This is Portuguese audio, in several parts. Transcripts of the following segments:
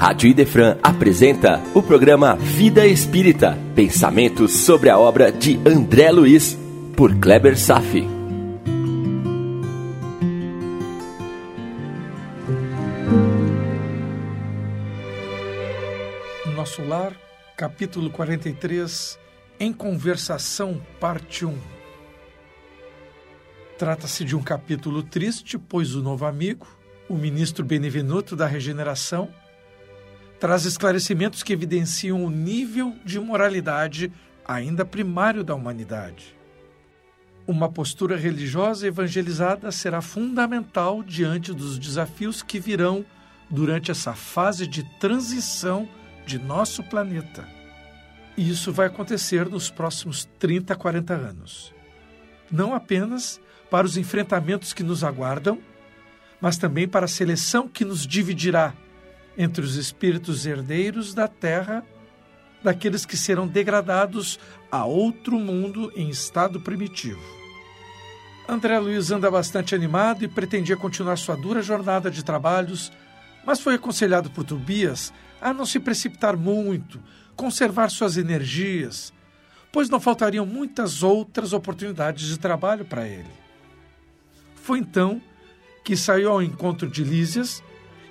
Rádio Idefran apresenta o programa Vida Espírita, pensamentos sobre a obra de André Luiz, por Kleber Safi. Nosso Lar, capítulo 43, Em Conversação, parte 1. Trata-se de um capítulo triste, pois o novo amigo, o ministro Benevenuto da Regeneração, traz esclarecimentos que evidenciam o nível de moralidade ainda primário da humanidade. Uma postura religiosa evangelizada será fundamental diante dos desafios que virão durante essa fase de transição de nosso planeta. E isso vai acontecer nos próximos 30, 40 anos. Não apenas para os enfrentamentos que nos aguardam, mas também para a seleção que nos dividirá entre os espíritos herdeiros da terra, daqueles que serão degradados a outro mundo em estado primitivo. André Luiz anda bastante animado e pretendia continuar sua dura jornada de trabalhos, mas foi aconselhado por Tobias a não se precipitar muito, conservar suas energias, pois não faltariam muitas outras oportunidades de trabalho para ele. Foi então que saiu ao encontro de Lísias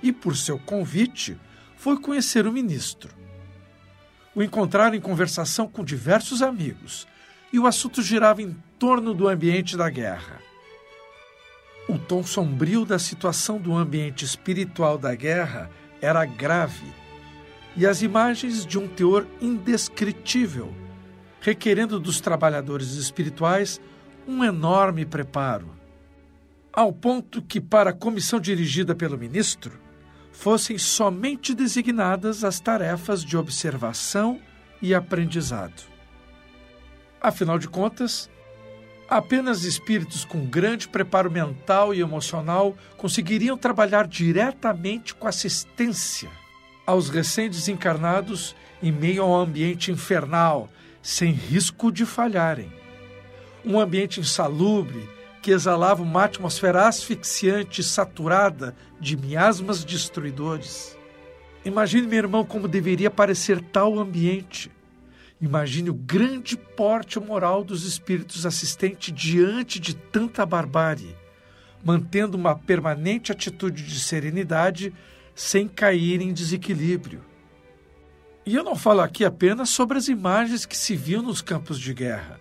e, por seu convite, foi conhecer o ministro. O encontraram em conversação com diversos amigos e o assunto girava em torno do ambiente da guerra. O tom sombrio da situação do ambiente espiritual da guerra era grave e as imagens de um teor indescritível, requerendo dos trabalhadores espirituais um enorme preparo. Ao ponto que, para a comissão dirigida pelo ministro, fossem somente designadas as tarefas de observação e aprendizado. Afinal de contas, apenas espíritos com grande preparo mental e emocional conseguiriam trabalhar diretamente com assistência aos recém-desencarnados em meio a um ambiente infernal, sem risco de falharem. Um ambiente insalubre que exalava uma atmosfera asfixiante saturada de miasmas destruidores. Imagine, meu irmão, como deveria parecer tal ambiente. Imagine o grande porte moral dos espíritos assistentes diante de tanta barbárie, mantendo uma permanente atitude de serenidade sem cair em desequilíbrio. E eu não falo aqui apenas sobre as imagens que se viam nos campos de guerra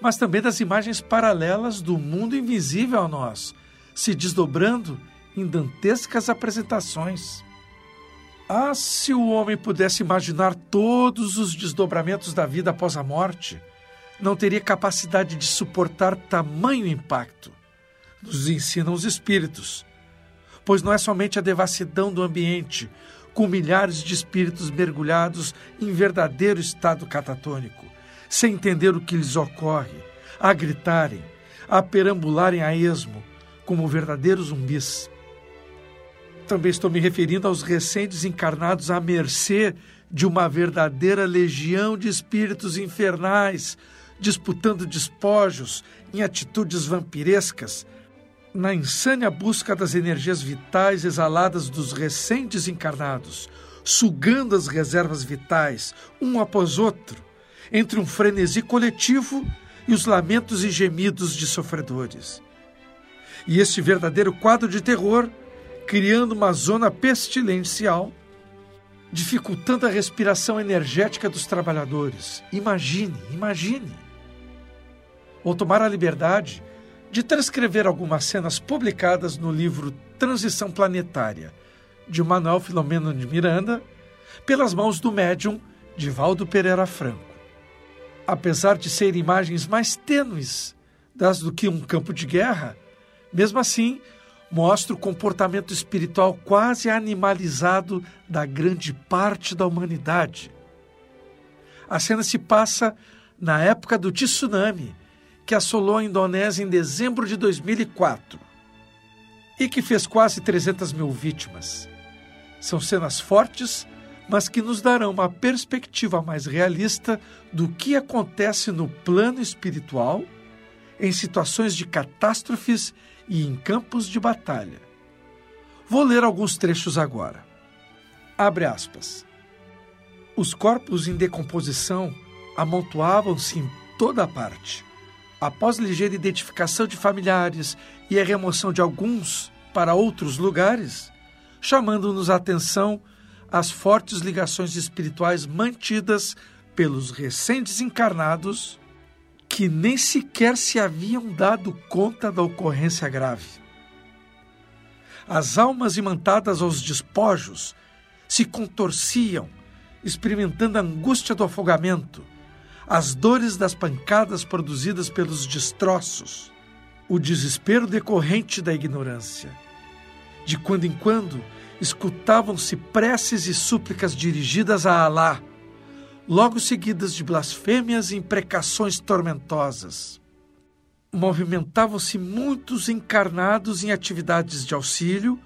mas também das imagens paralelas do mundo invisível a nós, se desdobrando em dantescas apresentações. Ah, se o homem pudesse imaginar todos os desdobramentos da vida após a morte, não teria capacidade de suportar tamanho impacto. Nos ensinam os espíritos. Pois não é somente a devassidão do ambiente, com milhares de espíritos mergulhados em verdadeiro estado catatônico, sem entender o que lhes ocorre, a gritarem, a perambularem a esmo, como verdadeiros zumbis. Também estou me referindo aos recém-desencarnados à mercê de uma verdadeira legião de espíritos infernais, disputando despojos em atitudes vampirescas, na insânia busca das energias vitais exaladas dos recém-desencarnados, sugando as reservas vitais, um após outro, entre um frenesi coletivo e os lamentos e gemidos de sofredores. E este verdadeiro quadro de terror, criando uma zona pestilencial, dificultando a respiração energética dos trabalhadores. Imagine, imagine. Vou tomar a liberdade de transcrever algumas cenas publicadas no livro Transição Planetária, de Manuel Filomeno de Miranda, pelas mãos do médium Divaldo Pereira Franco apesar de serem imagens mais tênues das do que um campo de guerra, mesmo assim mostra o comportamento espiritual quase animalizado da grande parte da humanidade. A cena se passa na época do tsunami, que assolou a Indonésia em dezembro de 2004 e que fez quase 300 mil vítimas. São cenas fortes mas que nos darão uma perspectiva mais realista do que acontece no plano espiritual, em situações de catástrofes e em campos de batalha. Vou ler alguns trechos agora. Abre aspas. Os corpos em decomposição amontoavam-se em toda a parte. Após ligeira identificação de familiares e a remoção de alguns para outros lugares, chamando-nos a atenção as fortes ligações espirituais mantidas pelos recém-desencarnados que nem sequer se haviam dado conta da ocorrência grave. As almas imantadas aos despojos se contorciam, experimentando a angústia do afogamento, as dores das pancadas produzidas pelos destroços, o desespero decorrente da ignorância. De quando em quando, escutavam-se preces e súplicas dirigidas a Alá, logo seguidas de blasfêmias e imprecações tormentosas. Movimentavam-se muitos encarnados em atividades de auxílio,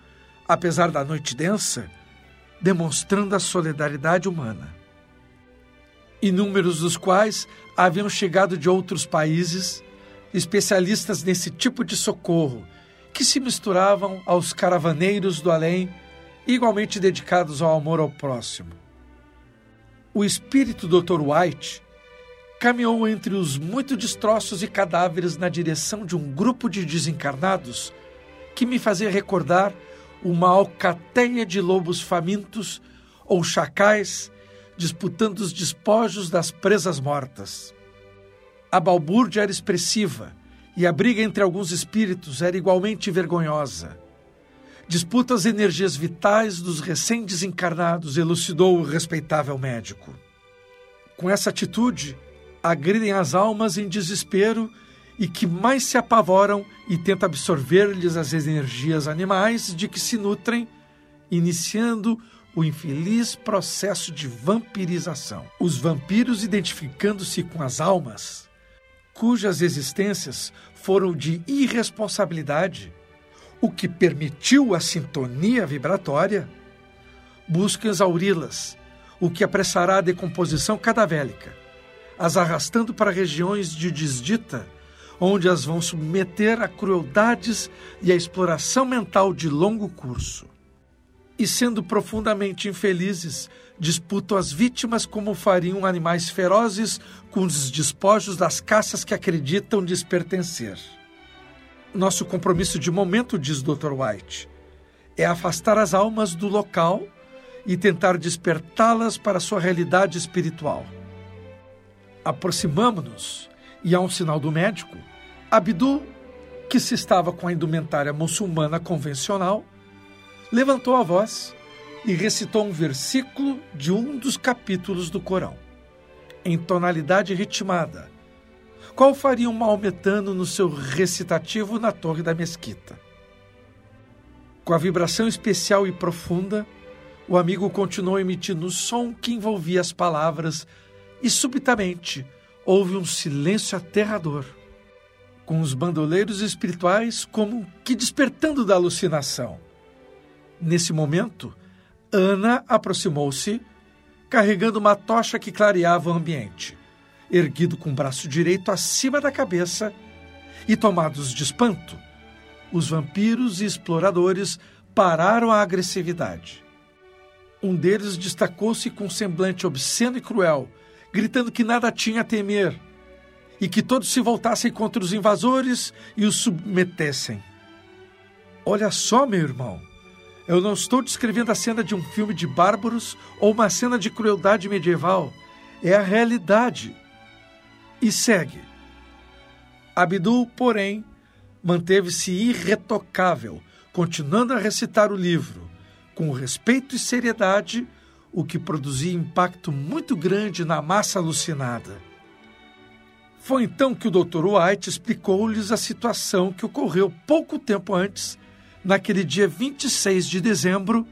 apesar da noite densa, demonstrando a solidariedade humana. Inúmeros dos quais haviam chegado de outros países, especialistas nesse tipo de socorro, que se misturavam aos caravaneiros do além igualmente dedicados ao amor ao próximo. O espírito Dr. White caminhou entre os muito destroços e cadáveres na direção de um grupo de desencarnados que me fazia recordar uma alcateia de lobos famintos ou chacais disputando os despojos das presas mortas. A balbúrdia era expressiva e a briga entre alguns espíritos era igualmente vergonhosa disputa as energias vitais dos recém-desencarnados, elucidou o respeitável médico. Com essa atitude, agridem as almas em desespero e que mais se apavoram e tenta absorver-lhes as energias animais de que se nutrem, iniciando o infeliz processo de vampirização. Os vampiros identificando-se com as almas, cujas existências foram de irresponsabilidade, o que permitiu a sintonia vibratória, busca exauri-las, o que apressará a decomposição cadavélica, as arrastando para regiões de desdita, onde as vão submeter a crueldades e a exploração mental de longo curso. E sendo profundamente infelizes, disputam as vítimas como fariam animais ferozes com os despojos das caças que acreditam lhes pertencer. Nosso compromisso de momento, diz Dr. White, é afastar as almas do local e tentar despertá-las para sua realidade espiritual. Aproximamo-nos e, a um sinal do médico, Abdul, que se estava com a indumentária muçulmana convencional, levantou a voz e recitou um versículo de um dos capítulos do Corão, em tonalidade ritmada, qual faria um maometano no seu recitativo na torre da mesquita? Com a vibração especial e profunda, o amigo continuou emitindo um som que envolvia as palavras e, subitamente, houve um silêncio aterrador, com os bandoleiros espirituais como que despertando da alucinação. Nesse momento, Ana aproximou-se, carregando uma tocha que clareava o ambiente erguido com o braço direito acima da cabeça, e tomados de espanto, os vampiros e exploradores pararam a agressividade. Um deles destacou-se com um semblante obsceno e cruel, gritando que nada tinha a temer e que todos se voltassem contra os invasores e os submetessem. Olha só, meu irmão, eu não estou descrevendo a cena de um filme de bárbaros ou uma cena de crueldade medieval. É a realidade e segue. Abdul, porém, manteve-se irretocável, continuando a recitar o livro, com respeito e seriedade, o que produzia impacto muito grande na massa alucinada. Foi então que o Dr. White explicou-lhes a situação que ocorreu pouco tempo antes, naquele dia 26 de dezembro,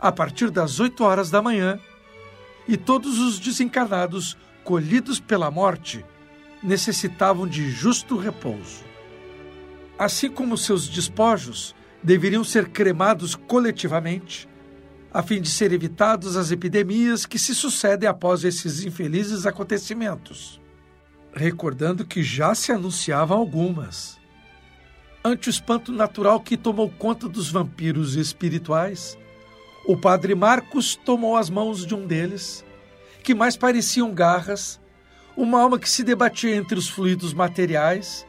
a partir das 8 horas da manhã, e todos os desencarnados colhidos pela morte necessitavam de justo repouso. Assim como seus despojos deveriam ser cremados coletivamente, a fim de ser evitadas as epidemias que se sucedem após esses infelizes acontecimentos. Recordando que já se anunciavam algumas. Ante o espanto natural que tomou conta dos vampiros espirituais, O padre Marcos tomou as mãos de um deles, que mais pareciam garras, uma alma que se debatia entre os fluidos materiais,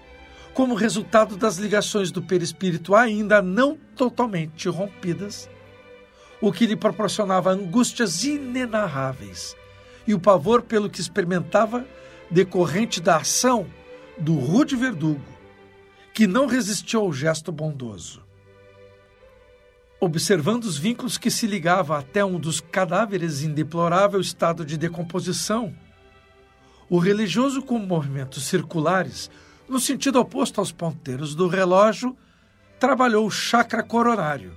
como resultado das ligações do perispírito ainda não totalmente rompidas, o que lhe proporcionava angústias inenarráveis e o pavor pelo que experimentava decorrente da ação do rude verdugo, que não resistiu ao gesto bondoso. Observando os vínculos que se ligavam até um dos cadáveres em deplorável estado de decomposição, o religioso com movimentos circulares, no sentido oposto aos ponteiros do relógio, trabalhou o chakra coronário,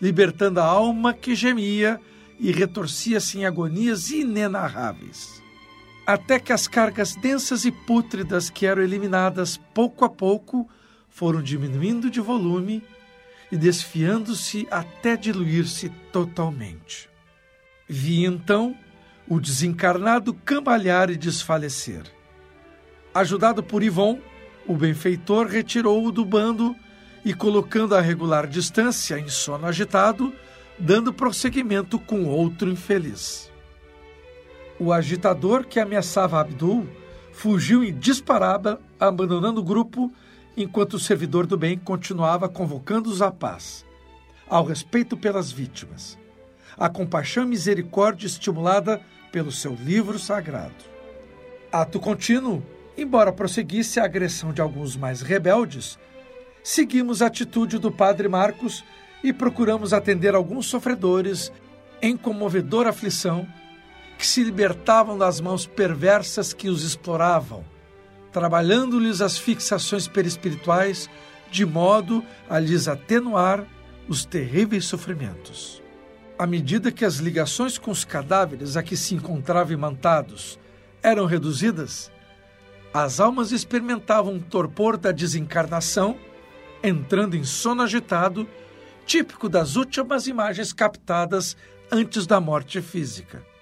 libertando a alma que gemia e retorcia-se em agonias inenarráveis. Até que as cargas densas e pútridas que eram eliminadas pouco a pouco foram diminuindo de volume e desfiando-se até diluir-se totalmente. Vi então o desencarnado cambalhar e desfalecer. Ajudado por Ivon, o benfeitor retirou-o do bando e, colocando a regular distância em sono agitado, dando prosseguimento com outro infeliz. O agitador que ameaçava Abdul fugiu em disparada, abandonando o grupo enquanto o servidor do bem continuava convocando-os à paz, ao respeito pelas vítimas, à compaixão e misericórdia estimulada pelo seu livro sagrado. Ato contínuo, embora prosseguisse a agressão de alguns mais rebeldes, seguimos a atitude do padre Marcos e procuramos atender alguns sofredores em comovedora aflição que se libertavam das mãos perversas que os exploravam trabalhando-lhes as fixações perispirituais, de modo a lhes atenuar os terríveis sofrimentos. À medida que as ligações com os cadáveres a que se encontravam imantados eram reduzidas, as almas experimentavam um torpor da desencarnação, entrando em sono agitado, típico das últimas imagens captadas antes da morte física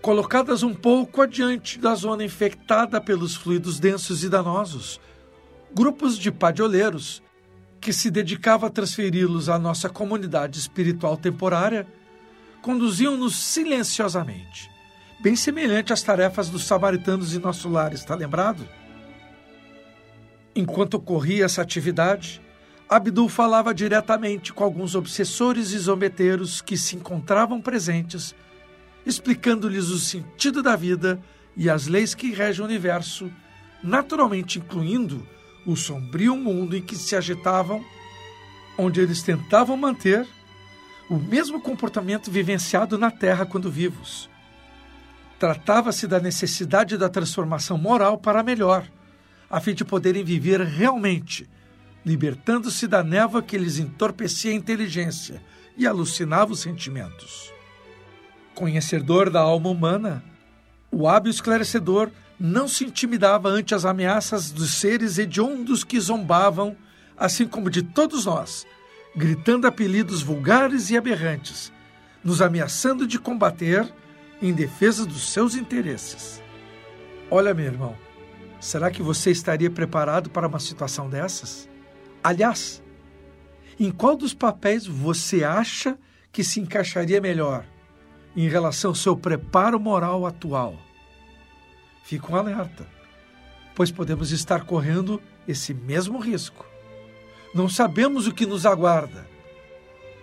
colocadas um pouco adiante da zona infectada pelos fluidos densos e danosos. Grupos de padioleiros, que se dedicavam a transferi-los à nossa comunidade espiritual temporária, conduziam-nos silenciosamente, bem semelhante às tarefas dos samaritanos em nosso lar, está lembrado? Enquanto ocorria essa atividade, Abdul falava diretamente com alguns obsessores e zombeteiros que se encontravam presentes explicando-lhes o sentido da vida e as leis que regem o universo, naturalmente incluindo o sombrio mundo em que se agitavam, onde eles tentavam manter o mesmo comportamento vivenciado na Terra quando vivos. Tratava-se da necessidade da transformação moral para melhor, a fim de poderem viver realmente, libertando-se da névoa que lhes entorpecia a inteligência e alucinava os sentimentos conhecedor da alma humana, o hábil esclarecedor não se intimidava ante as ameaças dos seres hediondos que zombavam, assim como de todos nós, gritando apelidos vulgares e aberrantes, nos ameaçando de combater em defesa dos seus interesses. Olha, meu irmão, será que você estaria preparado para uma situação dessas? Aliás, em qual dos papéis você acha que se encaixaria melhor? Em relação ao seu preparo moral atual. Fique um alerta, pois podemos estar correndo esse mesmo risco. Não sabemos o que nos aguarda,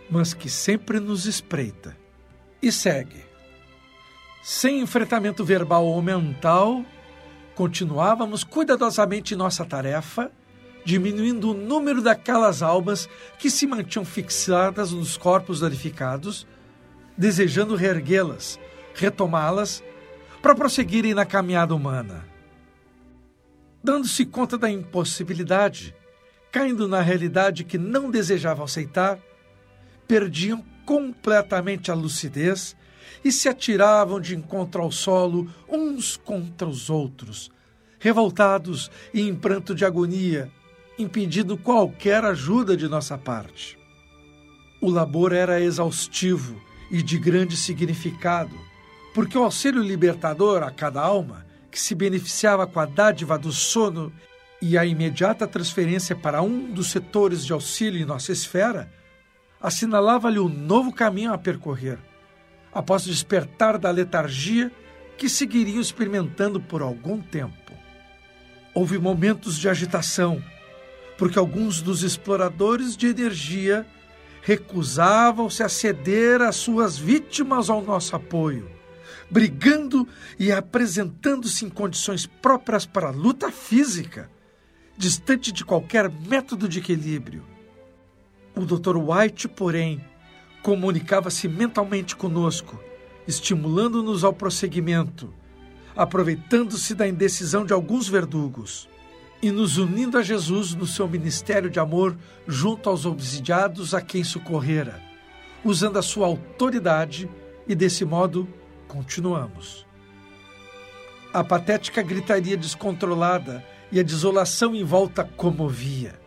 mas que sempre nos espreita. E segue. Sem enfrentamento verbal ou mental, continuávamos cuidadosamente nossa tarefa, diminuindo o número daquelas almas que se mantinham fixadas nos corpos danificados desejando reerguê-las, retomá-las, para prosseguirem na caminhada humana. Dando-se conta da impossibilidade, caindo na realidade que não desejavam aceitar, perdiam completamente a lucidez e se atiravam de encontro ao solo uns contra os outros, revoltados e em pranto de agonia, impedindo qualquer ajuda de nossa parte. O labor era exaustivo e de grande significado, porque o auxílio libertador a cada alma, que se beneficiava com a dádiva do sono e a imediata transferência para um dos setores de auxílio em nossa esfera, assinalava-lhe um novo caminho a percorrer, após despertar da letargia que seguiriam experimentando por algum tempo. Houve momentos de agitação, porque alguns dos exploradores de energia recusavam-se a ceder as suas vítimas ao nosso apoio, brigando e apresentando-se em condições próprias para a luta física, distante de qualquer método de equilíbrio. O Dr. White, porém, comunicava-se mentalmente conosco, estimulando-nos ao prosseguimento, aproveitando-se da indecisão de alguns verdugos e nos unindo a Jesus no seu ministério de amor junto aos obsidiados a quem socorrera, usando a sua autoridade e desse modo continuamos. A patética gritaria descontrolada e a desolação em volta comovia.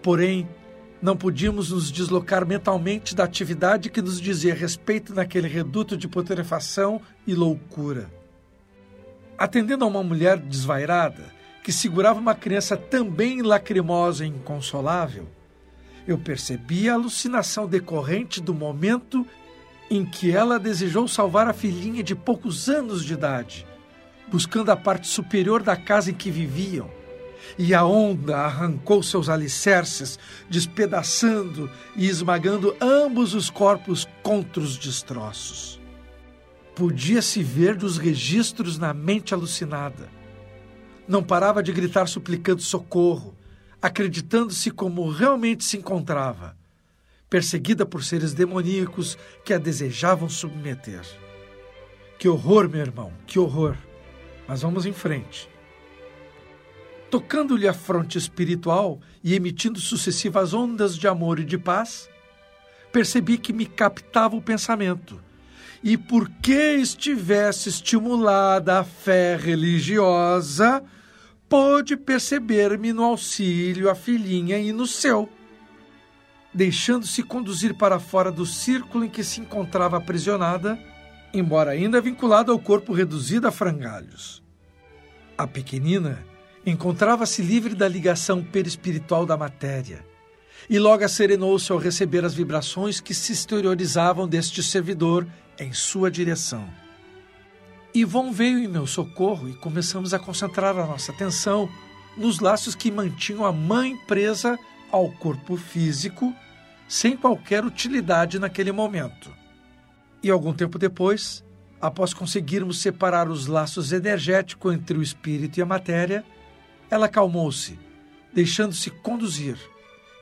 Porém, não podíamos nos deslocar mentalmente da atividade que nos dizia respeito naquele reduto de putrefação e loucura. Atendendo a uma mulher desvairada, que segurava uma criança também lacrimosa e inconsolável, eu percebi a alucinação decorrente do momento em que ela desejou salvar a filhinha de poucos anos de idade, buscando a parte superior da casa em que viviam. E a onda arrancou seus alicerces, despedaçando e esmagando ambos os corpos contra os destroços. Podia-se ver dos registros na mente alucinada não parava de gritar suplicando socorro, acreditando-se como realmente se encontrava, perseguida por seres demoníacos que a desejavam submeter. Que horror, meu irmão, que horror! Mas vamos em frente. Tocando-lhe a fronte espiritual e emitindo sucessivas ondas de amor e de paz, percebi que me captava o pensamento. E porque estivesse estimulada a fé religiosa, pôde perceber-me no auxílio a filhinha e no seu, deixando-se conduzir para fora do círculo em que se encontrava aprisionada, embora ainda vinculada ao corpo reduzido a frangalhos. A pequenina encontrava-se livre da ligação perispiritual da matéria e logo acerenou-se ao receber as vibrações que se exteriorizavam deste servidor em sua direção. Ivon veio em meu socorro e começamos a concentrar a nossa atenção nos laços que mantinham a mãe presa ao corpo físico, sem qualquer utilidade naquele momento. E algum tempo depois, após conseguirmos separar os laços energéticos entre o espírito e a matéria, ela acalmou-se, deixando-se conduzir,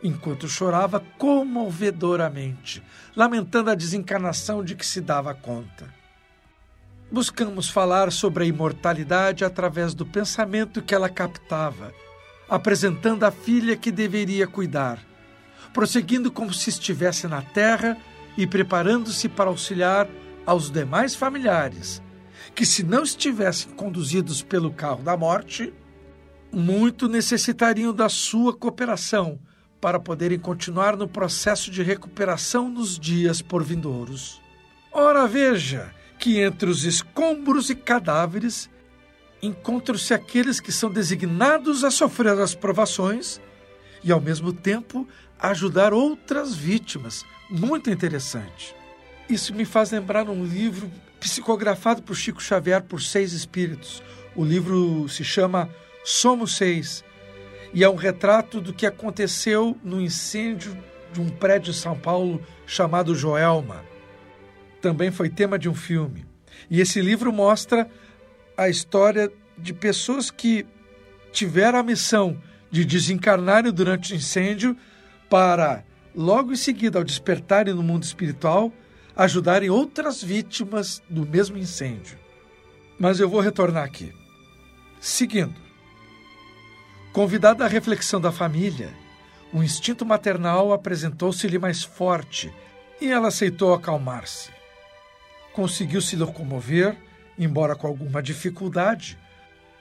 enquanto chorava comovedoramente, lamentando a desencarnação de que se dava conta. Buscamos falar sobre a imortalidade através do pensamento que ela captava, apresentando a filha que deveria cuidar, prosseguindo como se estivesse na terra e preparando-se para auxiliar aos demais familiares, que, se não estivessem conduzidos pelo carro da morte, muito necessitariam da sua cooperação para poderem continuar no processo de recuperação nos dias por vindouros. Ora, veja que entre os escombros e cadáveres encontram-se aqueles que são designados a sofrer as provações e, ao mesmo tempo, ajudar outras vítimas. Muito interessante. Isso me faz lembrar um livro psicografado por Chico Xavier por seis espíritos. O livro se chama Somos Seis e é um retrato do que aconteceu no incêndio de um prédio de São Paulo chamado Joelma também foi tema de um filme. E esse livro mostra a história de pessoas que tiveram a missão de desencarnarem durante o incêndio para, logo em seguida, ao despertarem no mundo espiritual, ajudarem outras vítimas do mesmo incêndio. Mas eu vou retornar aqui. Seguindo. Convidada à reflexão da família, o instinto maternal apresentou-se-lhe mais forte e ela aceitou acalmar-se conseguiu se locomover, embora com alguma dificuldade,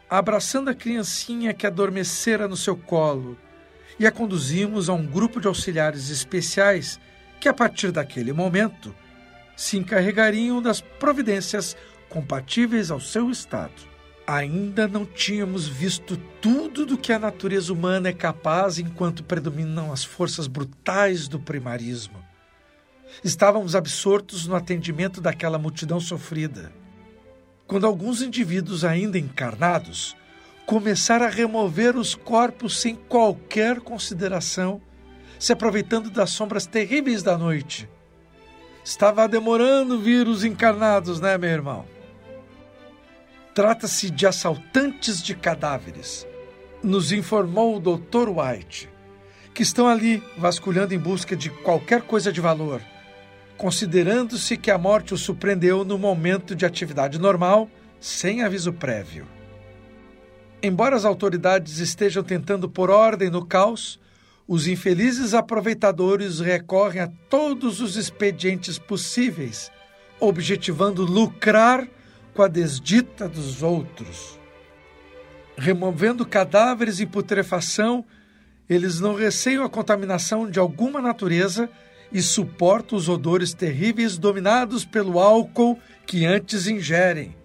abraçando a criancinha que adormecera no seu colo, e a conduzimos a um grupo de auxiliares especiais que, a partir daquele momento, se encarregariam das providências compatíveis ao seu estado. Ainda não tínhamos visto tudo do que a natureza humana é capaz enquanto predominam as forças brutais do primarismo. Estávamos absortos no atendimento daquela multidão sofrida. Quando alguns indivíduos ainda encarnados começaram a remover os corpos sem qualquer consideração, se aproveitando das sombras terríveis da noite. Estava demorando vir os encarnados, né, meu irmão? Trata-se de assaltantes de cadáveres, nos informou o Dr. White, que estão ali vasculhando em busca de qualquer coisa de valor, considerando-se que a morte os surpreendeu no momento de atividade normal, sem aviso prévio. Embora as autoridades estejam tentando pôr ordem no caos, os infelizes aproveitadores recorrem a todos os expedientes possíveis, objetivando lucrar com a desdita dos outros. Removendo cadáveres em putrefação, eles não receiam a contaminação de alguma natureza e suportam os odores terríveis dominados pelo álcool que antes ingerem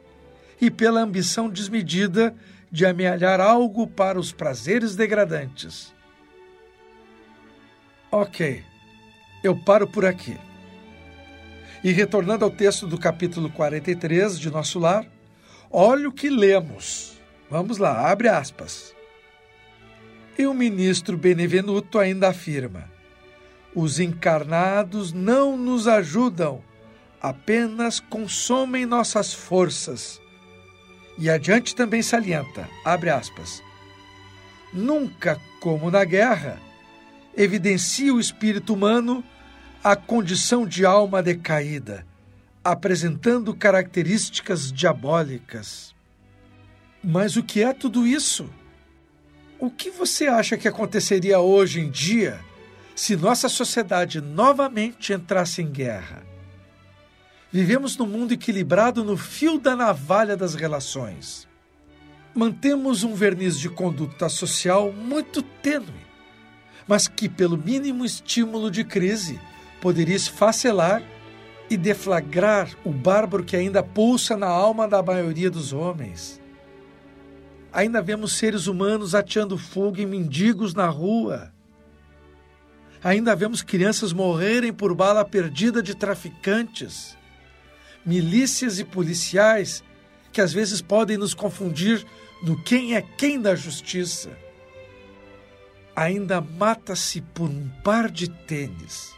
e pela ambição desmedida de amealhar algo para os prazeres degradantes. Ok, eu paro por aqui. E retornando ao texto do capítulo 43 de Nosso Lar, olha o que lemos. Vamos lá, abre aspas. E o ministro Benevenuto ainda afirma: os encarnados não nos ajudam, apenas consomem nossas forças. E adiante também salienta, abre aspas, nunca, como na guerra, evidencia o espírito humano a condição de alma decaída, apresentando características diabólicas. Mas o que é tudo isso? O que você acha que aconteceria hoje em dia se nossa sociedade novamente entrasse em guerra? Vivemos num mundo equilibrado no fio da navalha das relações. Mantemos um verniz de conduta social muito tênue mas que, pelo mínimo estímulo de crise, poderia esfacelar e deflagrar o bárbaro que ainda pulsa na alma da maioria dos homens. Ainda vemos seres humanos ateando fogo em mendigos na rua. Ainda vemos crianças morrerem por bala perdida de traficantes. Milícias e policiais que às vezes podem nos confundir no quem é quem da justiça ainda mata-se por um par de tênis.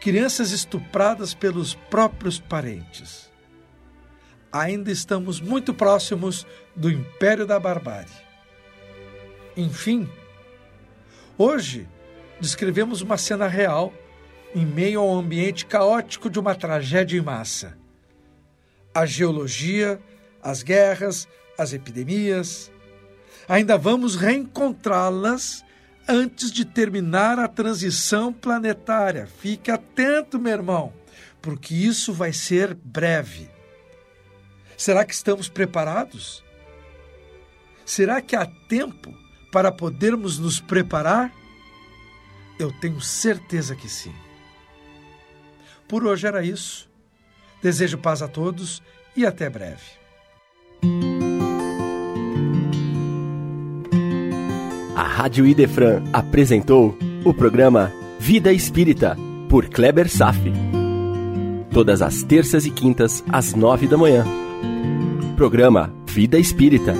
Crianças estupradas pelos próprios parentes. Ainda estamos muito próximos do império da barbárie. Enfim, hoje descrevemos uma cena real em meio ao ambiente caótico de uma tragédia em massa. A geologia, as guerras, as epidemias, ainda vamos reencontrá-las antes de terminar a transição planetária. Fique atento, meu irmão, porque isso vai ser breve. Será que estamos preparados? Será que há tempo para podermos nos preparar? Eu tenho certeza que sim. Por hoje era isso. Desejo paz a todos e até breve. Rádio Idefran apresentou o programa Vida Espírita, por Kleber Safi. Todas as terças e quintas, às nove da manhã. Programa Vida Espírita